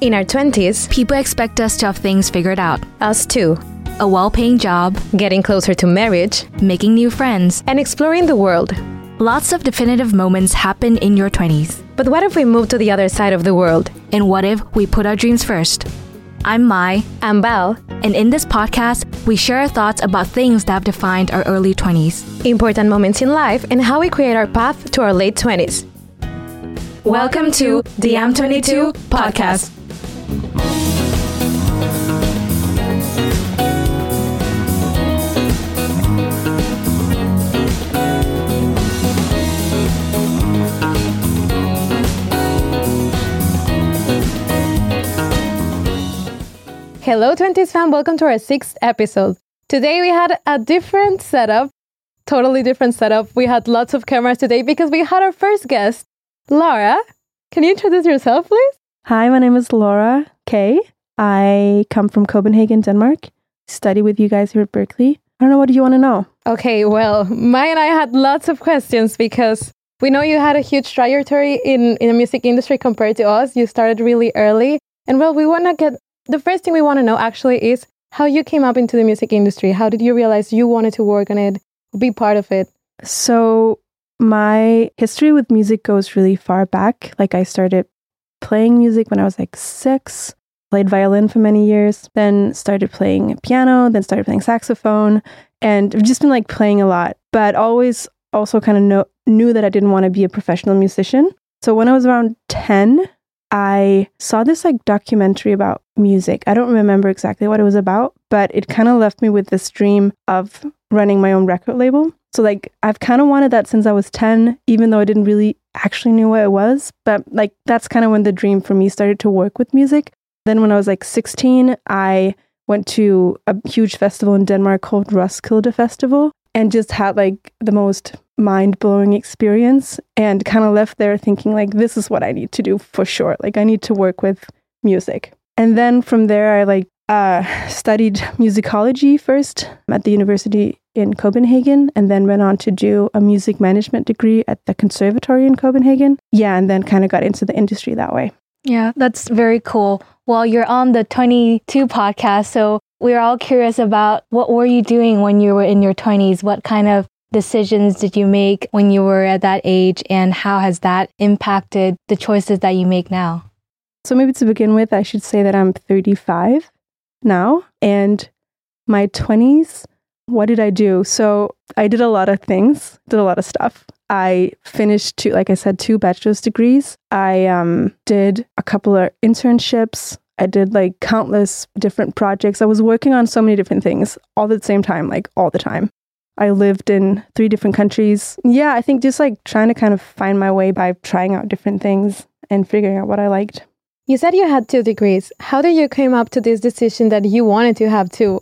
In our 20s, People expect us to have things figured out us too, a well paying job, getting closer to marriage, making new friends. and exploring the world. Lots of definitive moments happen in your 20s. But what if we move to the other side of the world? And what if we put our dreams first? I'm Mai, I'm Belle. and in this podcast, we share our thoughts about things that have defined our early 20s. Important moments in life and how we create our path to our late 20s. Welcome to the M22 podcast. Hello, 20s fam. Welcome to our sixth episode. Today we had a different setup, totally different setup. We had lots of cameras today because we had our first guest, Laura. Can you introduce yourself, please? Hi, my name is Laura Kaae. I come from Copenhagen, Denmark. Study with you guys here at Berkeley. I don't know what do you want to know. Okay, well, Maya and I had lots of questions because we know you had a huge trajectory in, in the music industry compared to us. You started really early. And well, we want to get the first thing we want to know actually is how you came up into the music industry. How did you realize you wanted to work on it, be part of it? So, my history with music goes really far back. Like, I started playing music when I was like six, played violin for many years, then started playing piano, then started playing saxophone, and I've just been like playing a lot, but always also kind of know, knew that I didn't want to be a professional musician. So, when I was around 10, I saw this like documentary about music. I don't remember exactly what it was about, but it kind of left me with this dream of running my own record label. So like I've kind of wanted that since I was 10, even though I didn't really actually knew what it was, but like that's kind of when the dream for me started to work with music. Then when I was like 16, I went to a huge festival in Denmark called Roskilde Festival and just had like the most mind-blowing experience and kind of left there thinking like this is what I need to do for sure. Like I need to work with music. And then from there I like uh, studied musicology first at the university in Copenhagen and then went on to do a music management degree at the conservatory in Copenhagen. Yeah, and then kind of got into the industry that way. Yeah, that's very cool. Well, you're on the 22 podcast, so we're all curious about what were you doing when you were in your 20s? What kind of decisions did you make when you were at that age, and how has that impacted the choices that you make now? So maybe to begin with, I should say that I'm 35 now and my 20s, what did I do? So I did a lot of things, did a lot of stuff. I finished two, like I said, two bachelor's degrees. I um, did a couple of internships. I did like countless different projects. I was working on so many different things all at the same time, like all the time. I lived in three different countries. Yeah, I think just like trying to kind of find my way by trying out different things and figuring out what I liked. You said you had two degrees. How did you come up to this decision that you wanted to have two?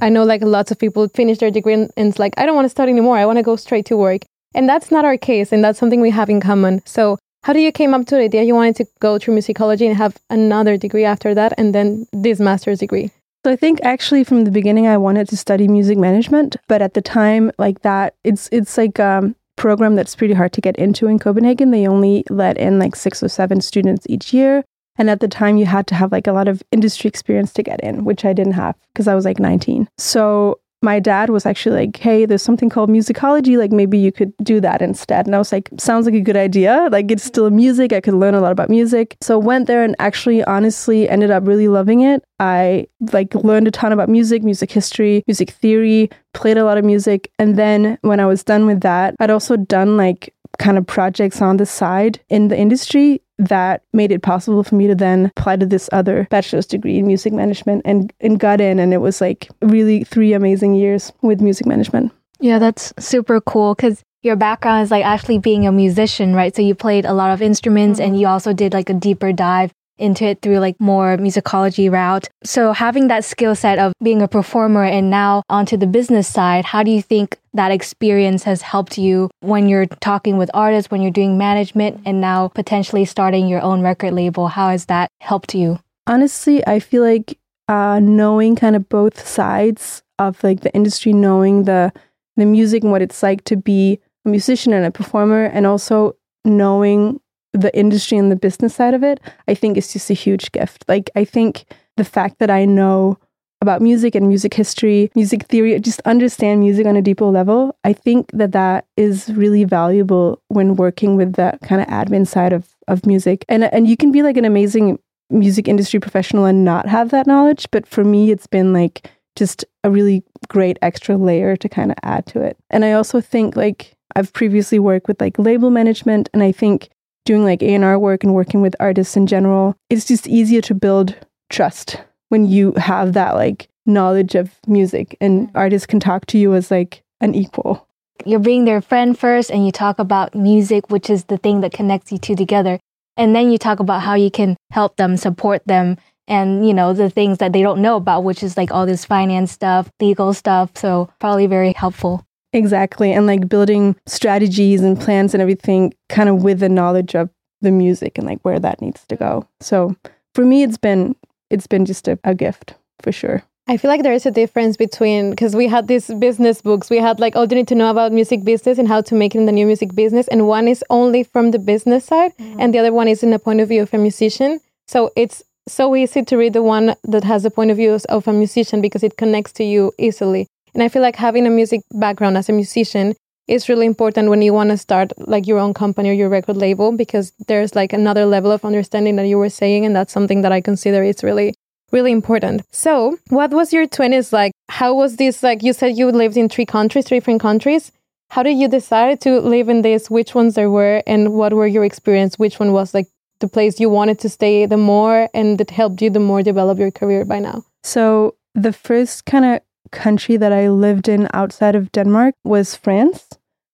I know like lots of people finish their degree and and it's like, I don't want to study anymore. I want to go straight to work. And that's not our case. And that's something we have in common. So how do you came up to the idea you wanted to go through musicology and have another degree after that and then this master's degree? So I think actually from the beginning I wanted to study music management, but at the time like that it's it's like um program that's pretty hard to get into in Copenhagen. They only let in like 6 or 7 students each year. And at the time you had to have like a lot of industry experience to get in, which I didn't have because I was like 19. So my dad was actually like, "Hey, there's something called musicology. Like maybe you could do that instead." And I was like, "Sounds like a good idea. Like it's still music. I could learn a lot about music." So went there and actually honestly ended up really loving it. I like learned a ton about music, music history, music theory, played a lot of music, and then when I was done with that, I'd also done like kind of projects on the side in the industry that made it possible for me to then apply to this other bachelor's degree in music management and, and got in. And it was like really three amazing years with music management. Yeah, that's super cool because your background is like actually being a musician, right? So you played a lot of instruments and mm-hmm. you also did like a deeper dive into it through like more musicology route. So having that skill set of being a performer and now onto the business side, how do you think that experience has helped you when you're talking with artists, when you're doing management and now potentially starting your own record label? How has that helped you? honestly i feel like uh, knowing kind of both sides of like the industry knowing the the music and what it's like to be a musician and a performer, and also knowing the industry and the business side of it, I think is just a huge gift. Like, I think the fact that I know about music and music history, music theory, just understand music on a deeper level, I think that that is really valuable when working with that kind of admin side of, of music. And, and you can be like an amazing music industry professional and not have that knowledge. But for me, it's been like just a really great extra layer to kind of add to it. And I also think like I've previously worked with like label management and I think doing like A&R work and working with artists in general, it's just easier to build trust when you have that like knowledge of music and artists can talk to you as like an equal. You're being their friend first and you talk about music, which is the thing that connects you two together. And then you talk about how you can help them, support them, and you know the things that they don't know about which is like all this finance stuff legal stuff so probably very helpful exactly and like building strategies and plans and everything kind of with the knowledge of the music and like where that needs to go so for me it's been it's been just a, a gift for sure I feel like there is a difference between because we had these business books. We had like all you need to know about music business and how to make it in the new music business, and one is only from the business side, mm-hmm. and the other one is in the point of view of a musician. So it's so easy to read the one that has the point of view of a musician because it connects to you easily. And I feel like having a music background as a musician is really important when you want to start like your own company or your record label because there's like another level of understanding that you were saying and that's something that I consider is really really important. So, what was your 20s like? How was this like you said you lived in three countries, three different countries? How did you decide to live in this? Which ones there were and what were your experience? Which one was like the place you wanted to stay the more and that helped you the more develop your career by now? So, the first kind of country that I lived in outside of Denmark was France.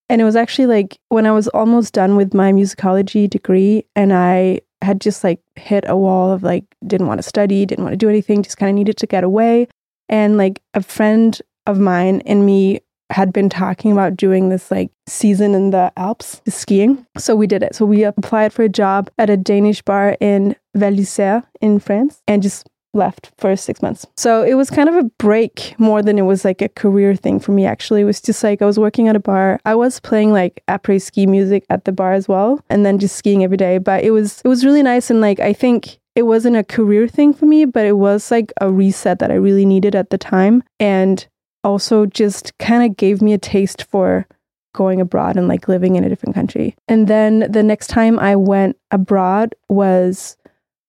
And it was actually like when I was almost done with my musicology degree and I had just like hit a wall of like didn't want to study, didn't want to do anything, just kind of needed to get away. And like a friend of mine and me had been talking about doing this like season in the Alps, skiing. So we did it. So we applied for a job at a Danish bar in Val d'Isère in France and just left for six months. So it was kind of a break more than it was like a career thing for me, actually. It was just like I was working at a bar. I was playing like après ski music at the bar as well, and then just skiing every day. But it was it was really nice and like I think it wasn't a career thing for me, but it was like a reset that I really needed at the time. And also just kind of gave me a taste for going abroad and like living in a different country. And then the next time I went abroad was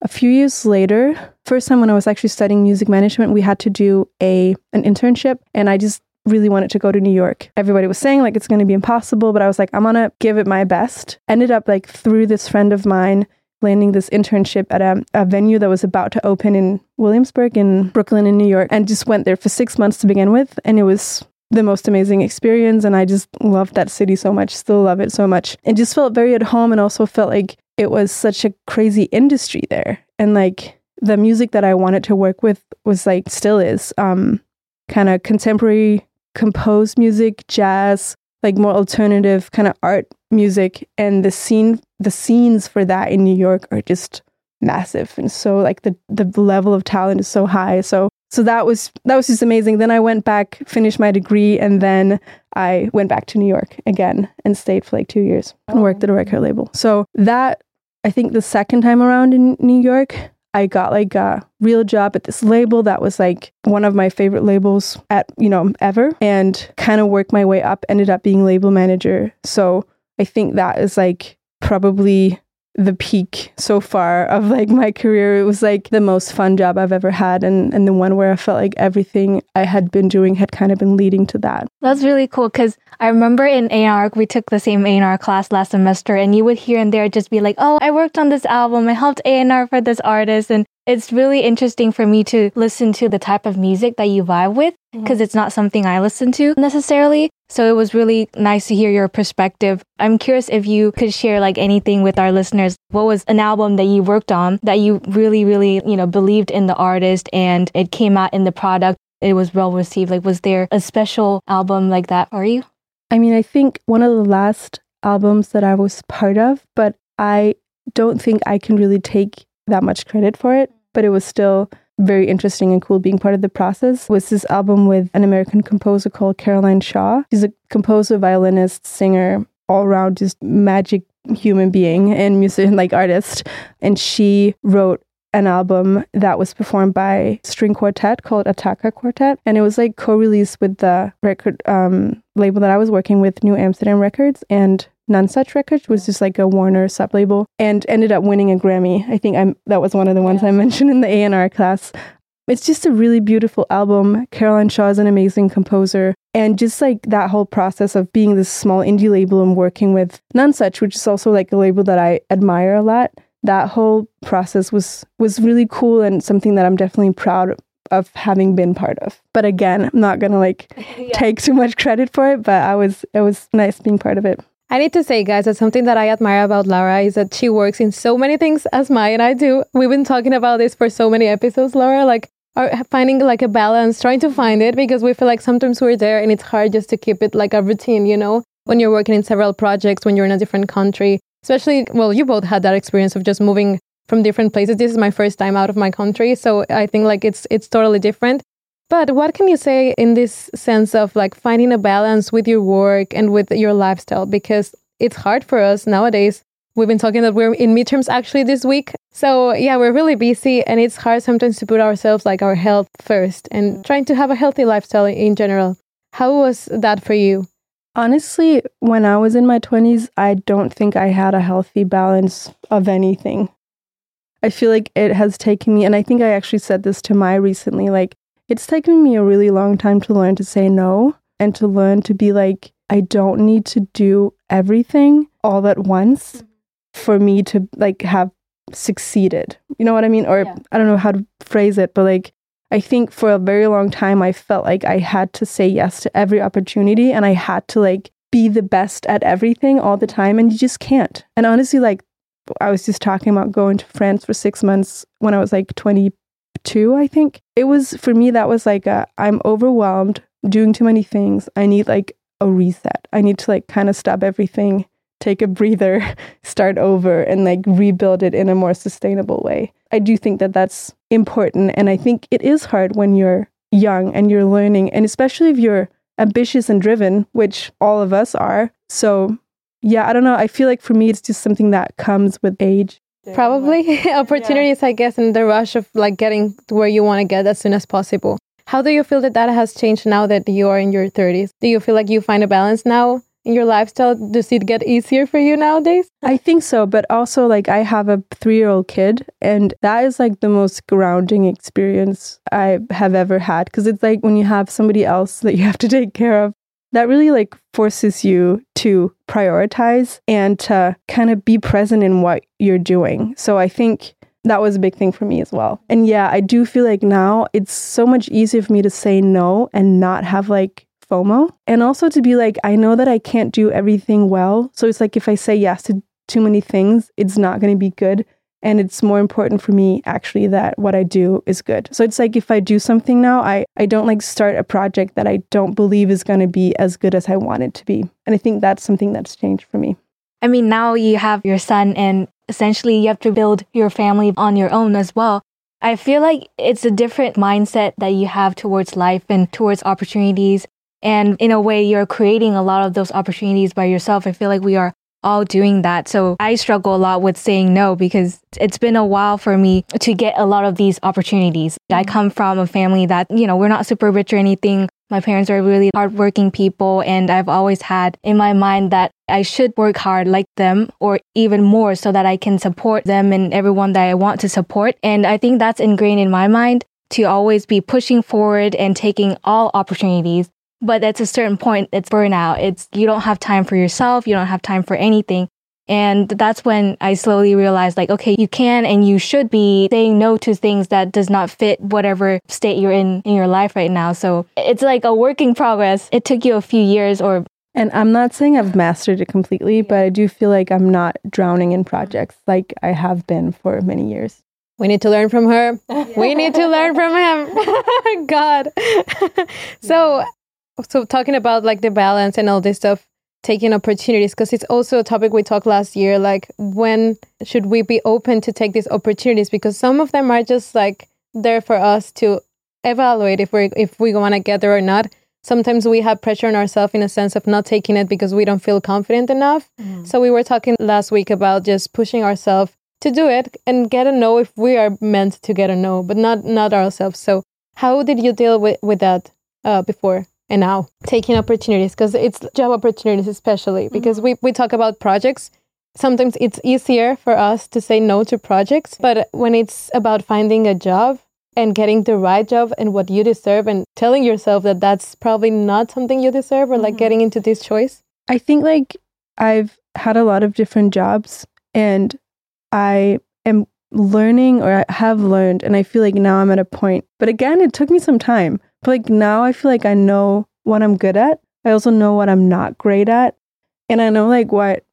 a few years later. First time when I was actually studying music management, we had to do a an internship and I just really wanted to go to New York. Everybody was saying like it's going to be impossible, but I was like I'm going to give it my best. Ended up like through this friend of mine landing this internship at a, a, venue that was about to open in Williamsburg in Brooklyn in New York and just went there for six months to begin with. And it was the most amazing experience. And I just loved that city so much, still love it so much. And just felt very at home and also felt like it was such a crazy industry there. And like the music that I wanted to work with was like, still is um, kind of contemporary composed music, jazz, like more alternative kind of art music. And the scene the scenes for that in New York are just massive. And so like the the level of talent is so high. So so that was that was just amazing. Then i went back finished my degree and then i went back to new york again and stayed for like two years and worked at a record label. So that i think the second time around in new york i got like a real job at this label that was like one of my favorite labels at you know ever and kind of worked my way up ended up being label manager. So i think that is like probably the peak so far of like my career. It was like the most fun job I've ever had and, and the one where I felt like everything I had been doing had kind of been leading to that. That's really cool because I remember in A&R, we took the same A&R class last semester and you would here and there just be like, oh, I worked on this album. I helped A&R for this artist. And it's really interesting for me to listen to the type of music that you vibe with because it's not something I listen to necessarily. So it was really nice to hear your perspective. I'm curious if you could share like anything with our listeners. What was an album that you worked on that you really, really, you know, believed in the artist and it came out in the product? It was well received. Like, was there a special album like that for you? I mean, I think one of the last albums that I was part of, but I don't think I can really take that much credit for it but it was still very interesting and cool being part of the process was this album with an American composer called Caroline Shaw. She's a composer, violinist, singer, all around just magic human being and musician like artist. And she wrote an album that was performed by string quartet called Attacca Quartet, and it was like co-released with the record um, label that I was working with, New Amsterdam Records, and Nonesuch Records was just like a Warner sub label, and ended up winning a Grammy. I think I'm that was one of the ones I mentioned in the A and R class. It's just a really beautiful album. Caroline Shaw is an amazing composer. And just like that whole process of being this small indie label and working with Nonesuch, which is also like a label that I admire a lot that whole process was was really cool and something that I'm definitely proud of having been part of. But again, I'm not gonna like yeah. take too much credit for it, but I was it was nice being part of it. I need to say, guys, that something that I admire about Laura is that she works in so many things as Mai and I do. We've been talking about this for so many episodes, Laura, like are finding like a balance, trying to find it because we feel like sometimes we're there and it's hard just to keep it like a routine, you know, when you're working in several projects, when you're in a different country. Especially well you both had that experience of just moving from different places. This is my first time out of my country. So i think like it's it's totally different but what can you say in this sense of like finding a balance with your work and with your lifestyle? Because it's hard for us nowadays. We've been talking that we're in midterms actually this week. So yeah we're really busy and it's hard sometimes to put ourselves like our health first and trying to have a healthy lifestyle in general. How was that for you? Honestly, when I was in my 20s, I don't think I had a healthy balance of anything. I feel like it has taken me, and I think I actually said this to Mai recently like, it's taken me a really long time to learn to say no and to learn to be like, I don't need to do everything all at once mm-hmm. for me to like have succeeded. You know what I mean? Or yeah. I don't know how to phrase it, but like, I think for a very long time, I felt like I had to say yes to every opportunity and I had to like be the best at everything all the time. And you just can't. And honestly, like I was just talking about going to France for six months when I was like 22, I think. It was for me, that was like, i am overwhelmed, doing too many things. I need like a reset. I need to like kind of stop everything take a breather, start over, and like rebuild it in a more sustainable way. I do think that that's important. And I think it is hard when you're young and you're learning, and especially if you're ambitious and driven, which all of us are. So, yeah, I don't know. I feel like for me, it's just something that comes with age. Probably opportunities, yeah. I guess, in the rush of like getting to where you want to get as soon as possible. How do you feel that that has changed now that you are in your 30s? Do you feel like you find a balance now in your lifestyle? Does it get easier for you nowadays? I think so, but also like I have a three year old kid, and that is like the most grounding experience I have ever had because it's like when you have somebody else that you have to take care of. That really like forces you to prioritize and to kind of be present in what you're doing. So I think that was a big thing for me as well. And yeah, I do feel like now it's so much easier for me to say no and not have like FOMO. And also to be like, I know that I can't do everything well. So it's like if I say yes to too many things, it's not going to be good. And it's more important for me actually that what I do is good. So it's like if I do something now, I, I don't like start a project that I don't believe is going to be as good as I want it to be. And I think that's something that's changed for me. I mean, now you have your son, and essentially you have to build your family on your own as well. I feel like it's a different mindset that you have towards life and towards opportunities and in a way, you're creating a lot of those opportunities by yourself. I feel like we are all doing that. So I struggle a lot with saying no because it's been a while for me to get a lot of these opportunities. I mm-hmm. come from a family that, you know, we're not super rich or anything. My parents are really hardworking people, and I've always had in my mind that I should work hard like them or even more so that I can support them and everyone that I want to support. And I think that's ingrained in my mind to always be pushing forward and taking all opportunities but at a certain point, it's burnout. It's you don't have time for yourself. You don't have time for anything. And that's when I slowly realized like, okay, you can and you should be saying no to things that does not fit whatever state you're in in your life right now. So it's like a working progress. It took you a few years or and I'm not saying I've mastered it completely, but I do feel like I'm not drowning in projects like I have been for many years. We need to learn from her. we need to learn from him. God. so so talking about like the balance and all this stuff taking opportunities because it's also a topic we talked last year like when should we be open to take these opportunities because some of them are just like there for us to evaluate if we're if we want to get there or not. Sometimes we have pressure on ourselves in a sense of not taking it because we don't feel confident enough. So we were talking last week about just pushing ourselves to do it and get a no if we are meant to get a no, but not not ourselves. So how did you deal with with that uh, before and now taking opportunities because it's job opportunities especially mm-hmm. because we we talk about projects. Sometimes it's easier for us to say no to projects, but when it's about finding a job and getting the right job and what you deserve and telling yourself that that's probably not something you deserve or like mm-hmm. getting into this choice. I think like I've had a lot of different jobs and I am learning or I have learned and I feel like now I'm at a point. But again, it took me some time. But like now I feel like I know what I'm good at. I also know what I'm not great at. And I know like what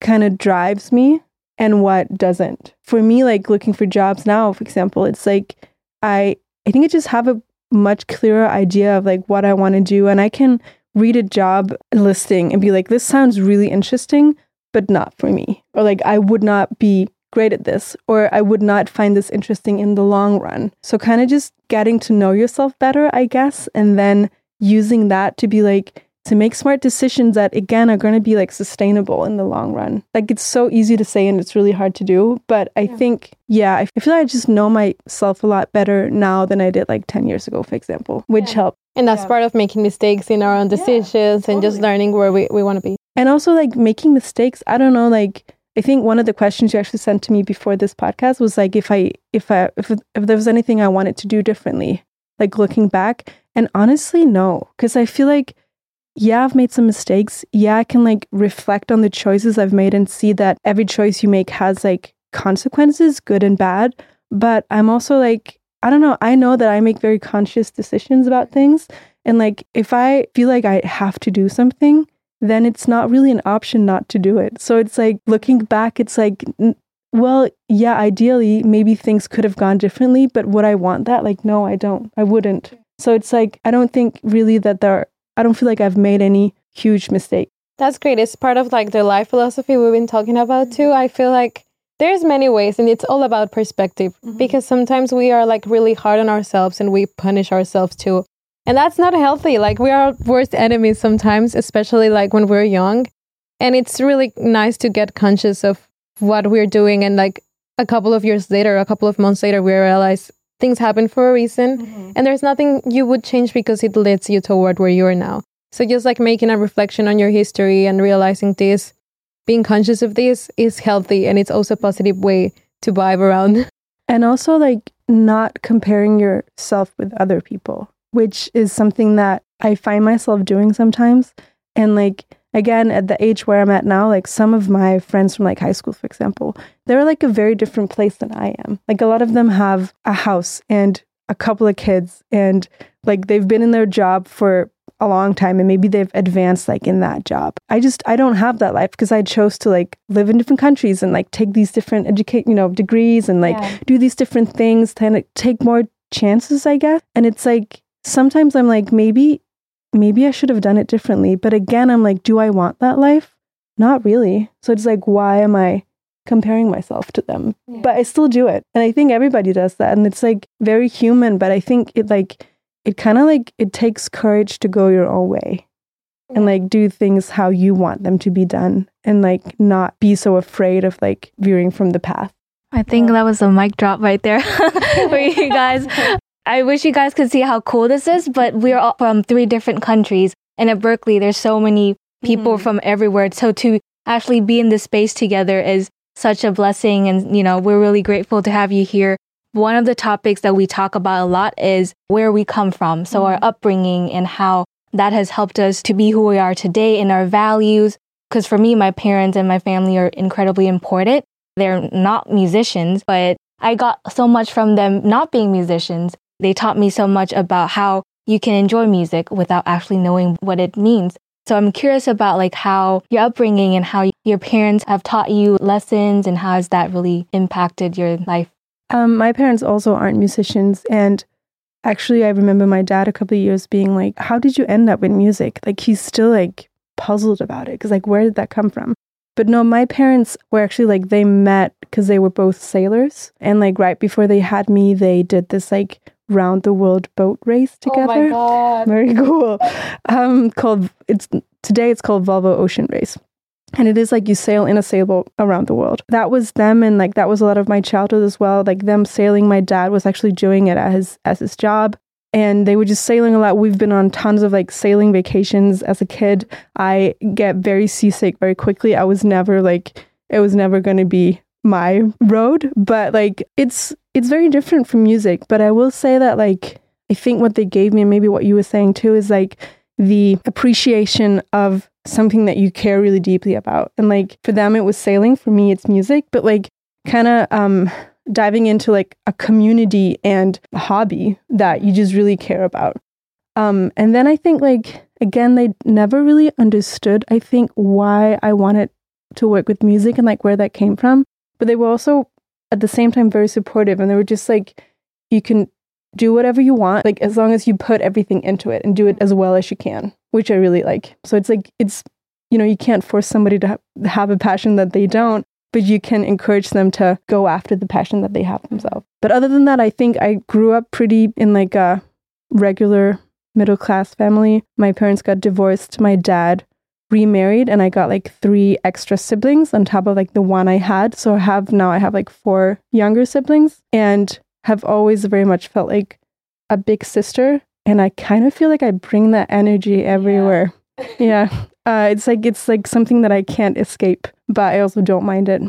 kind of drives me and what doesn't. For me like looking for jobs now, for example, it's like I I think I just have a much clearer idea of like what I want to do and I can read a job listing and be like this sounds really interesting but not for me or like I would not be great at this or I would not find this interesting in the long run. So kind of just getting to know yourself better, I guess, and then using that to be like to make smart decisions that again are going to be like sustainable in the long run. Like it's so easy to say and it's really hard to do, but I Yeah. think yeah, I feel like I just know myself a lot better now than I did like 10 years ago, for example, which Yeah. helped. And that's Yeah. part of making mistakes in our own Yeah, decisions and just learning where we, we want to be. And also like making mistakes. I don't know like I think one of the questions you actually sent to me before this podcast was like if I if I if if there was anything I wanted to do differently, like looking back. And honestly, no, because I feel like yeah, I've made some mistakes. Yeah, I can like reflect on the choices I've made and see that every choice you make has like consequences, good and bad. But I'm also like I don't know, I know that I make very conscious decisions about things. And like if I feel like I have to do something, then it's not really an option not to do it. So it's like looking back, it's like, well, yeah, ideally, maybe things could have gone differently, but would I want that? Like, no, I don't. I wouldn't. So it's like, I don't think really that there, I don't feel like I've made any huge mistake. That's great. It's part of like the life philosophy we've been talking about mm-hmm. too. I feel like there's many ways and it's all about perspective mm-hmm. because sometimes we are like really hard on ourselves and we punish ourselves too. And that's not healthy. Like we are our worst enemies sometimes, especially like when we're young. And it's really nice to get conscious of what we're doing and like a couple of years later, a couple of months later we realize things happen for a reason mm-hmm. and there's nothing you would change because it leads you toward where you are now. So just like making a reflection on your history and realizing this, being conscious of this is healthy and it's also a positive way to vibe around. And also like not comparing yourself with other people, which is something that I find myself doing sometimes. And like again, at the age where I'm at now, like some of my friends from like high school, for example, they're like a very different place than I am. Like a lot of them have a house and a couple of kids and like they've been in their job for a long time and maybe they've advanced like in that job. I just I don't have that life because I chose to like live in different countries and like take these different educate, you know, degrees and like Yeah. do these different things, kind of take more chances, I guess. And it's like sometimes I'm like maybe maybe I should have done it differently, but again I'm like do I want that life? Not really. So it's like why am I comparing myself to them? Yeah. But I still do it. And I think everybody does that and it's like very human, but I think it like it kind of like it takes courage to go your own way and like do things how you want them to be done and like not be so afraid of like veering from the path. I think that was a mic drop right there for you guys. I wish you guys could see how cool this is, but we're all from three different countries. And at Berkeley, there's so many people Mhm. from everywhere. So to actually be in this space together is such a blessing. And, you know, we're really grateful to have you here. One of the topics that we talk about a lot is where we come from. So our upbringing and how that has helped us to be who we are today and our values. Because for me, my parents and my family are incredibly important. They're not musicians, but I got so much from them not being musicians. They taught me so much about how you can enjoy music without actually knowing what it means. So I'm curious about like how your upbringing and how your parents have taught you lessons and how has that really impacted your life? Um, my parents also aren't musicians, and actually, I remember my dad a couple of years being like, "How did you end up in music?" Like he's still like puzzled about it because like where did that come from? But no, my parents were actually like they met because they were both sailors, and like right before they had me, they did this like round the world boat race together. Oh my god. Very cool. Um, called it's today it's called Volvo Ocean Race. And it is like you sail in a sailboat around the world. That was them, and like that was a lot of my childhood as well. Like them sailing. My dad was actually doing it as his as his job, and they were just sailing a lot. We've been on tons of like sailing vacations as a kid. I get very seasick very quickly. I was never like it was never going to be my road, but like it's it's very different from music. But I will say that like I think what they gave me, and maybe what you were saying too, is like the appreciation of something that you care really deeply about. And like for them, it was sailing. For me, it's music. But like kind of um, diving into like a community and a hobby that you just really care about. Um, and then I think like again, they never really understood. I think why I wanted to work with music and like where that came from. But they were also at the same time very supportive, and they were just like, you can do whatever you want, like as long as you put everything into it and do it as well as you can, which I really like. So it's like, it's, you know, you can't force somebody to ha- have a passion that they don't, but you can encourage them to go after the passion that they have themselves. But other than that, I think I grew up pretty in like a regular middle class family. My parents got divorced. My dad remarried and I got like three extra siblings on top of like the one I had. So I have now I have like four younger siblings and have always very much felt like a big sister and I kind of feel like I bring that energy everywhere. Yeah. yeah. Uh, it's like it's like something that I can't escape, but I also don't mind it.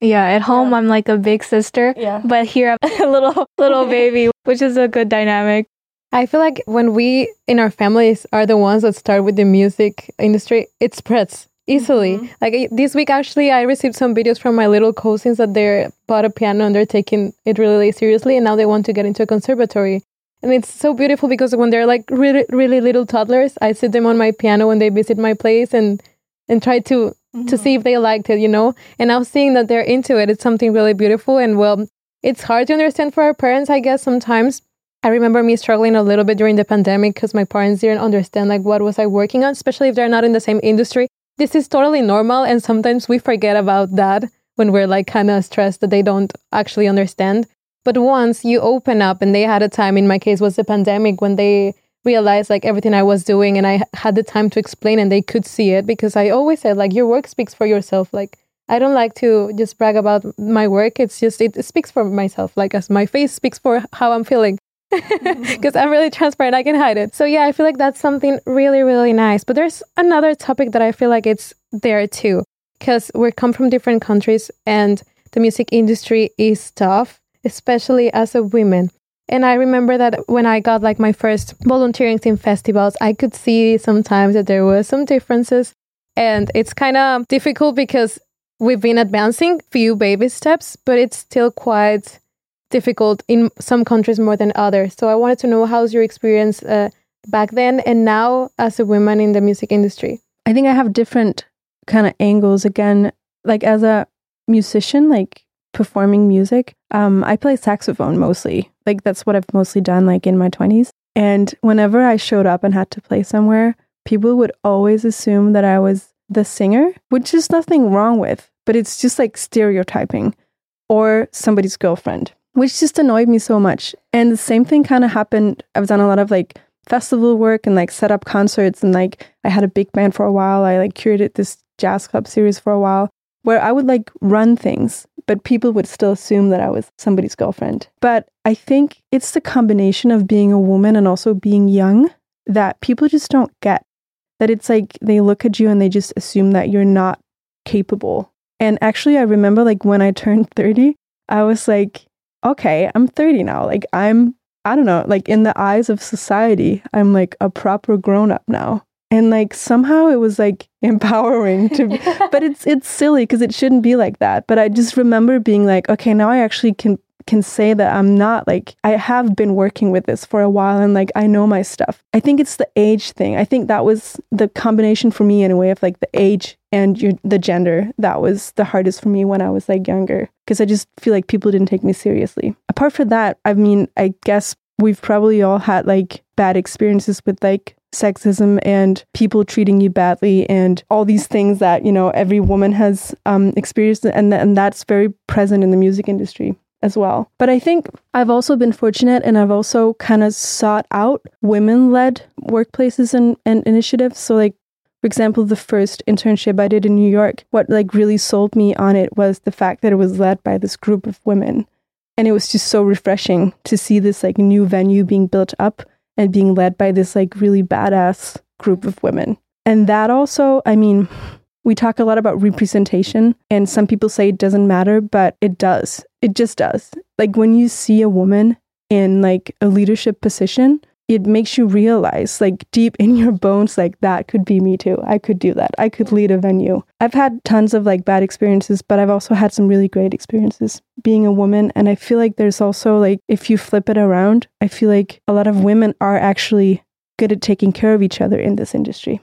Yeah, at home yeah. I'm like a big sister, yeah. but here I'm a little little baby, which is a good dynamic. I feel like when we in our families are the ones that start with the music industry, it spreads easily. Mm-hmm. Like this week, actually, I received some videos from my little cousins that they bought a piano and they're taking it really seriously, and now they want to get into a conservatory. And it's so beautiful because when they're like really, really little toddlers, I sit them on my piano when they visit my place and and try to mm-hmm. to see if they liked it, you know. And now seeing that they're into it, it's something really beautiful. And well, it's hard to understand for our parents, I guess, sometimes I remember me struggling a little bit during the pandemic because my parents didn't understand like what was I working on, especially if they're not in the same industry. This is totally normal, and sometimes we forget about that when we're like kind of stressed that they don't actually understand. But once you open up, and they had a time, in my case, was the pandemic when they realized like everything I was doing, and I had the time to explain, and they could see it because I always said like your work speaks for yourself. Like I don't like to just brag about my work. It's just it speaks for myself. Like as my face speaks for how I'm feeling because I'm really transparent. I can hide it. So yeah, I feel like that's something really, really nice. But there's another topic that I feel like it's there too, because we come from different countries and the music industry is tough, especially as a woman. And I remember that when I got like my first volunteering in festivals, I could see sometimes that there were some differences. And it's kind of difficult because we've been advancing few baby steps, but it's still quite difficult in some countries more than others. So I wanted to know how's your experience uh, back then and now as a woman in the music industry. I think I have different kind of angles again. Like as a musician, like performing music, um, I play saxophone mostly. Like that's what I've mostly done, like in my twenties. And whenever I showed up and had to play somewhere, people would always assume that I was the singer, which is nothing wrong with, but it's just like stereotyping or somebody's girlfriend which just annoyed me so much. And the same thing kind of happened. I've done a lot of like festival work and like set up concerts and like I had a big band for a while. I like curated this jazz club series for a while where I would like run things, but people would still assume that I was somebody's girlfriend. But I think it's the combination of being a woman and also being young that people just don't get. That it's like they look at you and they just assume that you're not capable. And actually, I remember like when I turned 30, I was like, okay, I'm 30 now. Like I'm I don't know, like in the eyes of society, I'm like a proper grown up now. And like somehow it was like empowering to but it's it's silly because it shouldn't be like that. But I just remember being like, okay, now I actually can can say that I'm not like I have been working with this for a while and like I know my stuff. I think it's the age thing. I think that was the combination for me in a way of like the age and your, the gender that was the hardest for me when I was like younger because I just feel like people didn't take me seriously. Apart from that, I mean, I guess we've probably all had like bad experiences with like sexism and people treating you badly and all these things that you know every woman has um, experienced and, and that's very present in the music industry as well. But i think i've also been fortunate and i've also kind of sought out women-led workplaces and, and initiatives. So like for example the first internship i did in new york what like really sold me on it was the fact that it was led by this group of women. And it was just so refreshing to see this like new venue being built up and being led by this like really badass group of women. And that also, I mean, we talk a lot about representation, and some people say it doesn't matter, but it does. It just does. Like when you see a woman in like a leadership position, it makes you realize like deep in your bones like that could be me too. I could do that. I could lead a venue. I've had tons of like bad experiences but i've also had some really great experiences being a woman. And i feel like there's also like if you flip it around i feel like a lot of women are actually good at taking care of each other in this industry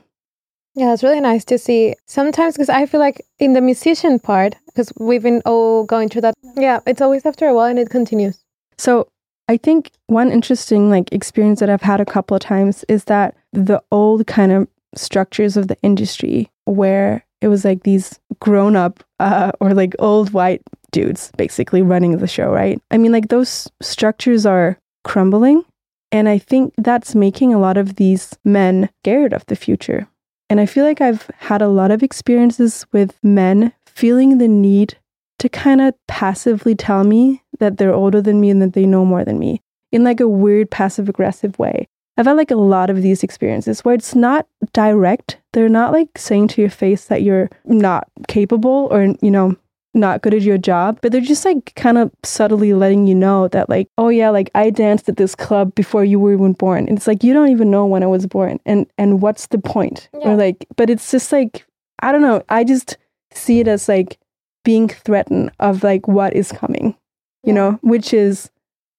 yeah, it's really nice to see. Sometimes, because I feel like in the musician part, because we've been all going through that. Yeah, it's always after a while and it continues. So I think one interesting like experience that I've had a couple of times is that the old kind of structures of the industry where it was like these grown up uh, or like old white dudes basically running the show, right? I mean, like those structures are crumbling. And I think that's making a lot of these men scared of the future. And I feel like I've had a lot of experiences with men feeling the need to kind of passively tell me that they're older than me and that they know more than me in like a weird passive aggressive way. I've had like a lot of these experiences where it's not direct. They're not like saying to your face that you're not capable or, you know, not good at your job, but they're just like kind of subtly letting you know that, like, oh yeah, like I danced at this club before you were even born. And it's like you don't even know when I was born, and and what's the point? Yeah. Or like, but it's just like I don't know. I just see it as like being threatened of like what is coming, you yeah. know, which is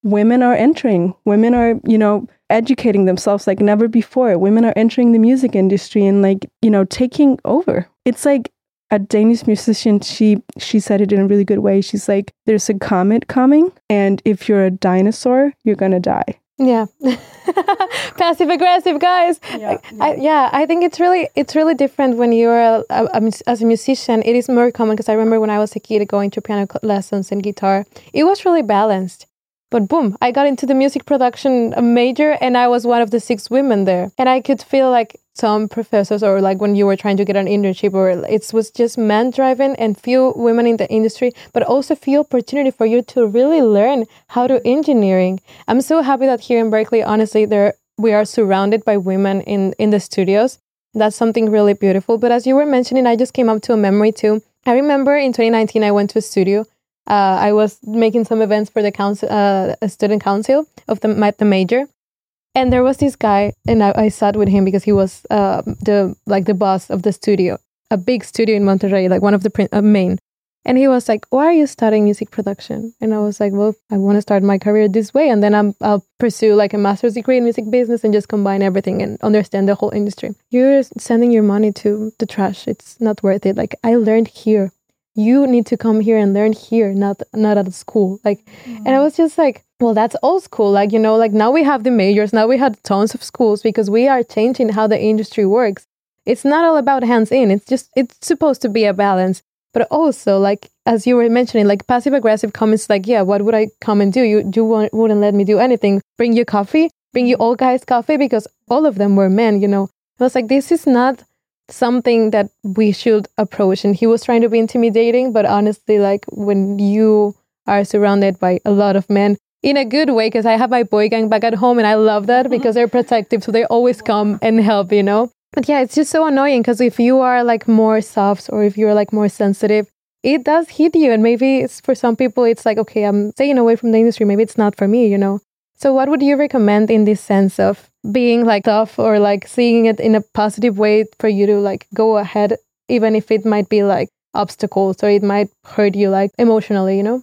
women are entering, women are, you know, educating themselves like never before. Women are entering the music industry and like, you know, taking over. It's like a Danish musician, she she said it in a really good way. She's like, there's a comet coming, and if you're a dinosaur, you're gonna die. Yeah, passive aggressive guys. Yeah, yeah. I, yeah, I think it's really it's really different when you're a, a, a, as a musician. It is more common because I remember when I was a kid going to piano lessons and guitar. It was really balanced. But boom, I got into the music production major and I was one of the six women there. And I could feel like some professors or like when you were trying to get an internship or it was just man driven and few women in the industry, but also few opportunity for you to really learn how to engineering. I'm so happy that here in berkeley honestly, there we are surrounded by women in, in the studios. That's something really beautiful. But as you were mentioning, I just came up to a memory too. I remember in 2019, I went to a studio uh, I was making some events for the council, uh, student council of the the major, and there was this guy, and I, I sat with him because he was uh, the like the boss of the studio, a big studio in Monterrey, like one of the uh, main. And he was like, "Why are you studying music production?" And I was like, "Well, I want to start my career this way, and then I'm, I'll pursue like a master's degree in music business and just combine everything and understand the whole industry. You're sending your money to the trash. It's not worth it. Like I learned here you need to come here and learn here not not at school. Like mm-hmm. and i was just like well that's old school. Like you know like now we have the majors now we have tons of schools because we are changing how the industry works. It's not all about hands in. It's just it's supposed to be a balance. But also like as you were mentioning like passive aggressive comments like yeah what would i come and do? You you wouldn't let me do anything. Bring you coffee bring you all guys coffee because all of them were men you know. I was like this is not something that we should approach. And he was trying to be intimidating, but honestly, like when you are surrounded by a lot of men in a good way, because I have my boy gang back at home and I love that mm-hmm. because they're protective. So they always come and help, you know? But yeah, it's just so annoying because if you are like more soft or if you're like more sensitive, it does hit you. And maybe it's for some people, it's like, okay, I'm staying away from the industry. Maybe it's not for me, you know? So, what would you recommend in this sense of being like tough or like seeing it in a positive way for you to like go ahead, even if it might be like obstacles or it might hurt you like emotionally, you know?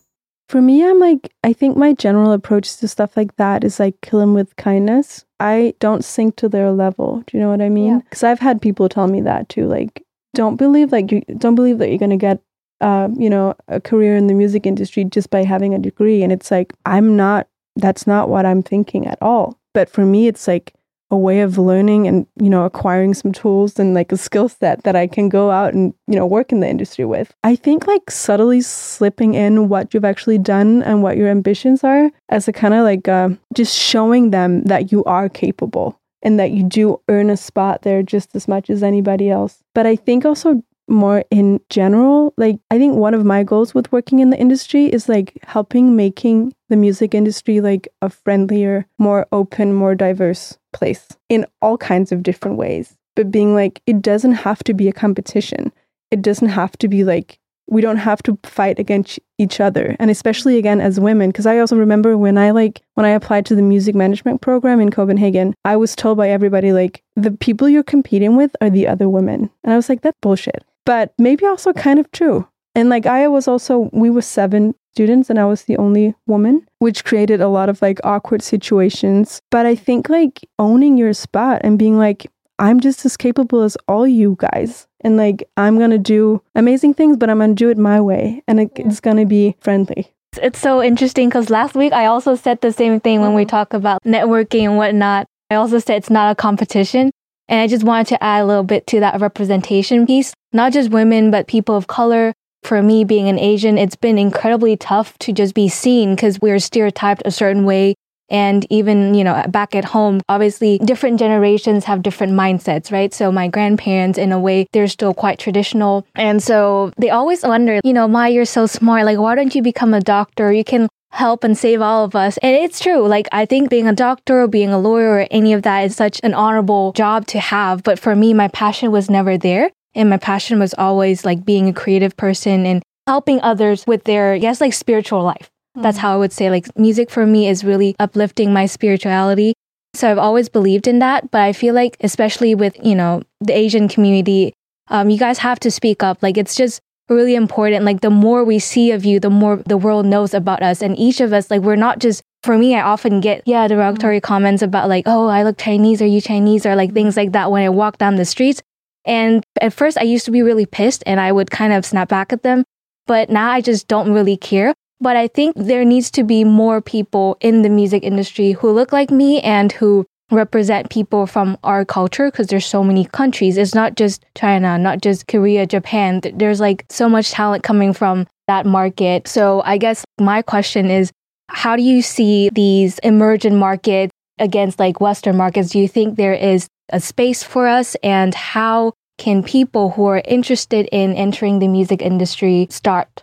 For me, I'm like, I think my general approach to stuff like that is like kill them with kindness. I don't sink to their level. Do you know what I mean? Because yeah. I've had people tell me that too. Like, don't believe like you don't believe that you're gonna get uh, you know, a career in the music industry just by having a degree. And it's like, I'm not that's not what I'm thinking at all. But for me, it's like a way of learning and, you know, acquiring some tools and like a skill set that I can go out and, you know, work in the industry with. I think like subtly slipping in what you've actually done and what your ambitions are as a kind of like uh, just showing them that you are capable and that you do earn a spot there just as much as anybody else. But I think also more in general, like I think one of my goals with working in the industry is like helping making the music industry like a friendlier, more open, more diverse place in all kinds of different ways. But being like, it doesn't have to be a competition. It doesn't have to be like, we don't have to fight against each other. And especially again as women, because I also remember when I like, when I applied to the music management program in Copenhagen, I was told by everybody, like, the people you're competing with are the other women. And I was like, that's bullshit. But maybe also kind of true. And like I was also, we were seven students and I was the only woman, which created a lot of like awkward situations. But I think like owning your spot and being like, I'm just as capable as all you guys. And like, I'm going to do amazing things, but I'm going to do it my way. And it, it's going to be friendly. It's so interesting because last week I also said the same thing when we mm-hmm. talk about networking and whatnot. I also said it's not a competition. And I just wanted to add a little bit to that representation piece. Not just women, but people of color, for me being an Asian, it's been incredibly tough to just be seen because we're stereotyped a certain way. And even, you know, back at home, obviously different generations have different mindsets, right? So my grandparents, in a way, they're still quite traditional. And so they always wonder, you know, Ma, you're so smart. Like, why don't you become a doctor? You can help and save all of us. And it's true. Like, I think being a doctor or being a lawyer or any of that is such an honorable job to have. But for me, my passion was never there. And my passion was always like being a creative person and helping others with their, I guess, like spiritual life. Mm-hmm. That's how I would say like music for me is really uplifting my spirituality. So I've always believed in that. But I feel like, especially with, you know, the Asian community, um, you guys have to speak up. Like it's just really important. Like the more we see of you, the more the world knows about us. And each of us, like we're not just for me, I often get, yeah, derogatory mm-hmm. comments about like, oh, I look Chinese, are you Chinese? Or like things like that when I walk down the streets. And at first, I used to be really pissed and I would kind of snap back at them. But now I just don't really care. But I think there needs to be more people in the music industry who look like me and who represent people from our culture because there's so many countries. It's not just China, not just Korea, Japan. There's like so much talent coming from that market. So I guess my question is how do you see these emergent markets against like Western markets? Do you think there is a space for us and how can people who are interested in entering the music industry start?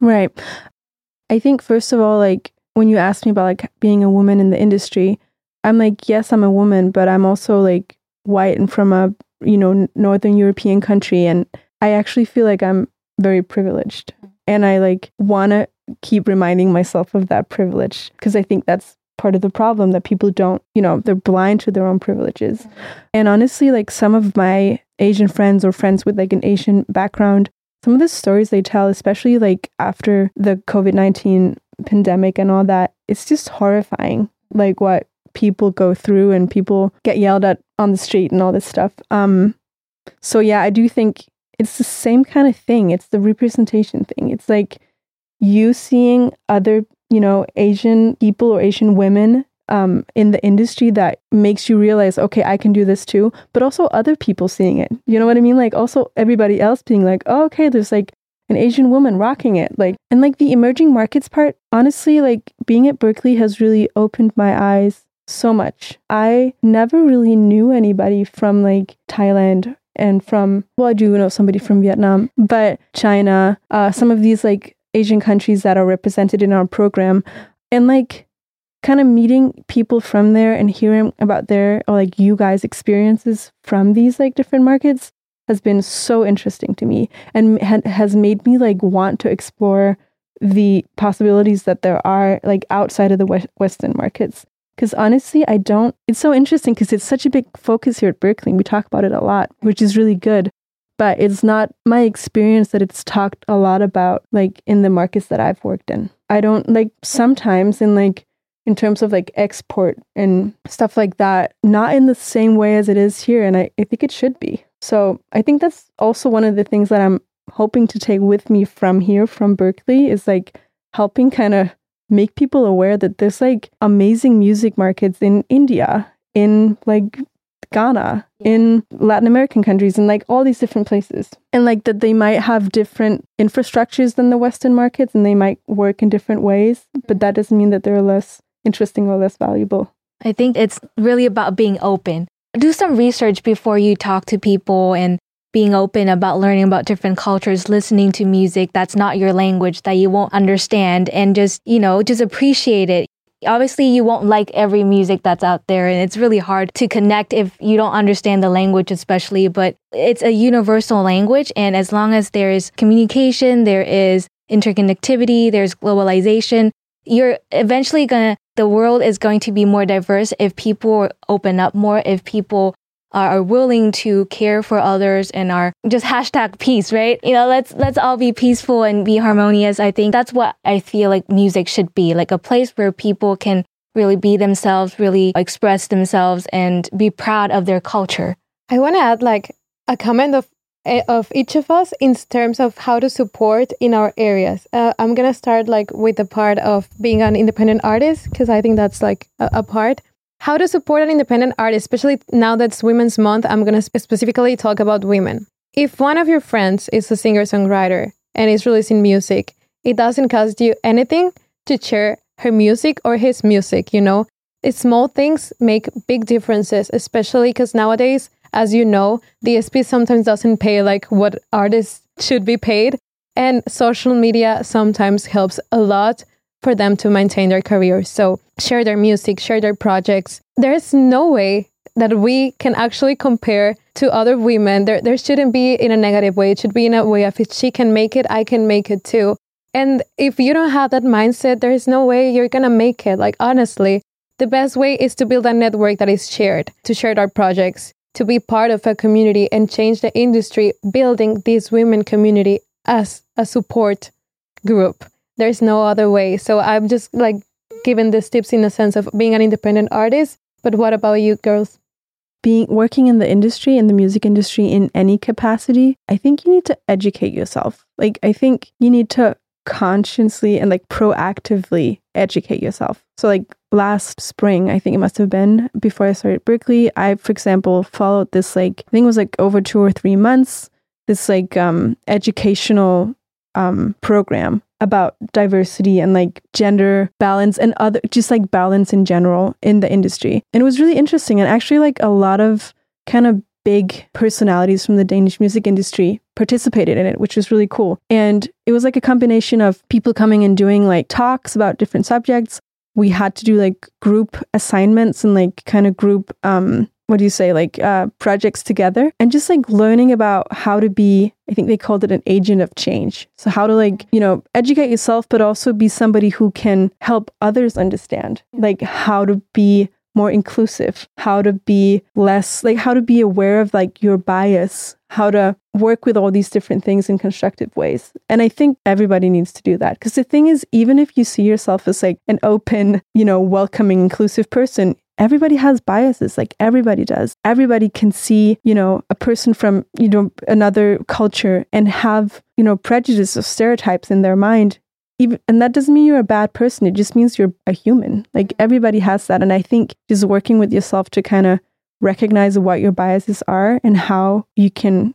Right. I think first of all, like when you asked me about like being a woman in the industry, I'm like, yes, I'm a woman, but I'm also like white and from a, you know, northern European country and I actually feel like I'm very privileged. And I like want to keep reminding myself of that privilege because I think that's part of the problem that people don't, you know, they're blind to their own privileges. Mm-hmm. And honestly, like some of my Asian friends or friends with like an Asian background, some of the stories they tell, especially like after the COVID 19 pandemic and all that, it's just horrifying. Like what people go through and people get yelled at on the street and all this stuff. Um, so yeah, I do think it's the same kind of thing. It's the representation thing. It's like you seeing other you know, Asian people or Asian women um, in the industry that makes you realize, okay, I can do this too, but also other people seeing it. You know what I mean? Like also everybody else being like, oh, okay, there's like an Asian woman rocking it. Like, and like the emerging markets part, honestly, like being at Berklee has really opened my eyes so much. I never really knew anybody from like Thailand and from, well, I do know somebody from Vietnam, but China, uh, some of these like Asian countries that are represented in our program and like kind of meeting people from there and hearing about their or like you guys experiences from these like different markets has been so interesting to me and ha- has made me like want to explore the possibilities that there are like outside of the western markets. Because honestly i don't it's so interesting because it's such a big focus here at berklee we talk about it a lot which is really good but it's not my experience that it's talked a lot about like in the markets that I've worked in. I don't like sometimes in like in terms of like export and stuff like that, not in the same way as it is here. And I, I think it should be. So I think that's also one of the things that I'm hoping to take with me from here, from Berklee, is like helping kind of make people aware that there's like amazing music markets in India in like Ghana, in Latin American countries, and like all these different places. And like that they might have different infrastructures than the Western markets and they might work in different ways, mm-hmm. but that doesn't mean that they're less interesting or less valuable. I think it's really about being open. Do some research before you talk to people and being open about learning about different cultures, listening to music that's not your language that you won't understand, and just, you know, just appreciate it. Obviously, you won't like every music that's out there, and it's really hard to connect if you don't understand the language, especially. But it's a universal language, and as long as there is communication, there is interconnectivity, there's globalization, you're eventually gonna, the world is going to be more diverse if people open up more, if people are willing to care for others and are just hashtag peace, right? You know, let's let's all be peaceful and be harmonious. I think that's what I feel like music should be, like a place where people can really be themselves, really express themselves and be proud of their culture. I want to add like a comment of eh, of each of us in terms of how to support in our areas. Uh, I'm gonna start like with the part of being an independent artist because I think that's like a, a part how to support an independent artist, especially now that's Women's Month. I'm going to specifically talk about women. If one of your friends is a singer songwriter and is releasing music, it doesn't cost you anything to share her music or his music, you know? It's small things make big differences, especially because nowadays, as you know, DSP sometimes doesn't pay like what artists should be paid. And social media sometimes helps a lot for them to maintain their careers. So share their music, share their projects. There's no way that we can actually compare to other women. There, there shouldn't be in a negative way. It should be in a way of if she can make it, I can make it too. And if you don't have that mindset, there is no way you're going to make it. Like, honestly, the best way is to build a network that is shared, to share our projects, to be part of a community and change the industry, building this women community as a support group there's no other way. So I'm just like giving these tips in the sense of being an independent artist. But what about you girls? Being working in the industry, in the music industry in any capacity, I think you need to educate yourself. Like I think you need to consciously and like proactively educate yourself. So like last spring, I think it must have been before I started Berklee, I for example followed this like I think it was like over 2 or 3 months this like um educational um program about diversity and like gender balance and other just like balance in general in the industry. And it was really interesting and actually like a lot of kind of big personalities from the Danish music industry participated in it, which was really cool. And it was like a combination of people coming and doing like talks about different subjects. We had to do like group assignments and like kind of group um what do you say like uh, projects together and just like learning about how to be i think they called it an agent of change. So how to like you know educate yourself but also be somebody who can help others understand like how to be more inclusive how to be less like how to be aware of like your bias how to work with all these different things in constructive ways. And i think everybody needs to do that because the thing is even if you see yourself as like an open you know welcoming inclusive person everybody has biases like everybody does. Everybody can see you know a person from you know another culture and have you know prejudices or stereotypes in their mind. Even and that doesn't mean you're a bad person it just means you're a human. Like everybody has that and i think just working with yourself to kind of recognize what your biases are and how you can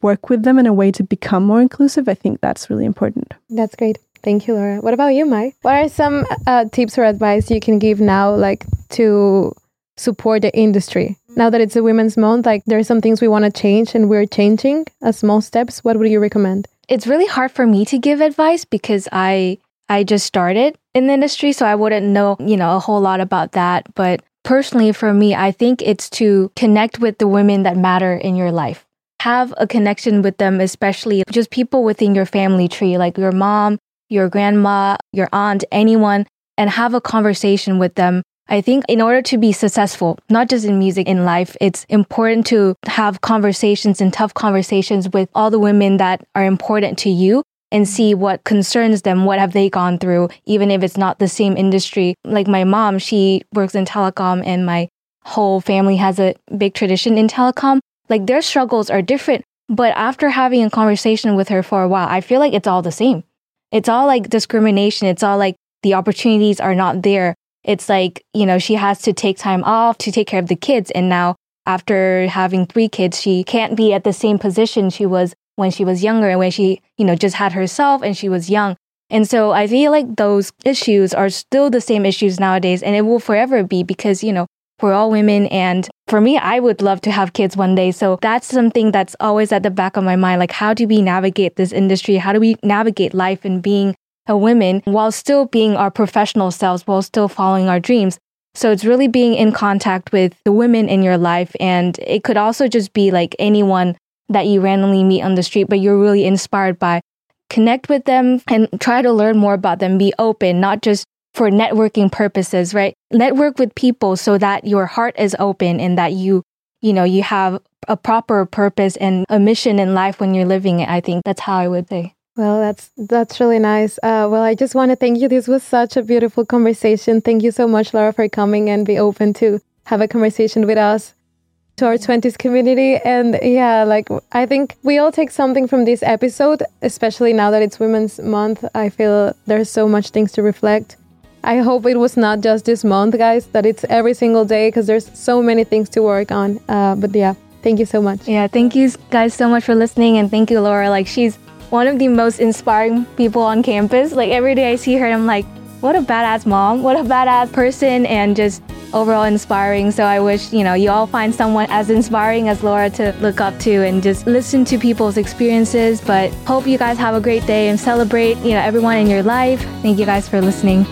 work with them in a way to become more inclusive i think that's really important. That's great Thank you, Laura. What about you, Mai? What are some uh, tips or advice you can give now, like to support the industry? Now that it's a Women's Month, like there are some things we want to change and we're changing as small steps. What would you recommend? It's really hard for me to give advice because I I just started in the industry, so I wouldn't know, you know, a whole lot about that. But personally, for me, I think it's to connect with the women that matter in your life. Have a connection with them, especially just people within your family tree, like your mom, your grandma, your aunt, anyone, and have a conversation with them. I think in order to be successful, not just in music, in life, it's important to have conversations and tough conversations with all the women that are important to you and see what concerns them, what have they gone through, even if it's not the same industry. Like my mom, she works in telecom and my whole family has a big tradition in telecom. Like their struggles are different. But after having a conversation with her for a while, I feel like it's all the same. It's all like discrimination. It's all like the opportunities are not there. it's like, you know, she has to take time off to take care of the kids. And now after having three kids, she can't be at the same position she was when she was younger and when she, you know, just had herself and she was young. And so I feel like those issues are still the same issues nowadays and it will forever be because, you know, we're all women. And for me, I would love to have kids one day. So that's something that's always at the back of my mind. Like, how do we navigate this industry? How do we navigate life and being a woman while still being our professional selves, while still following our dreams? So it's really being in contact with the women in your life. And it could also just be like anyone that you randomly meet on the street, but you're really inspired by. Connect with them and try to learn more about them. Be open, not just for networking purposes, right? Network with people so that your heart is open and that you, you know, you have a proper purpose and a mission in life when you're living it. I think that's how I would say. Well, that's that's really nice. Uh, well, I just want to thank you. This was such a beautiful conversation. Thank you so much, Laura, for coming and be open to have a conversation with us, to our twenties community. And yeah, like I think we all take something from this episode, especially now that it's Women's Month. I feel there's so much things to reflect. I hope it was not just this month, guys, that it's every single day because there's so many things to work on. Uh, but yeah, thank you so much. Yeah, thank you guys so much for listening. And thank you, Laura. Like, she's one of the most inspiring people on campus. Like, every day I see her, and I'm like, what a badass mom, what a badass person, and just overall inspiring. So I wish, you know, you all find someone as inspiring as Laura to look up to and just listen to people's experiences. But hope you guys have a great day and celebrate, you know, everyone in your life. Thank you guys for listening.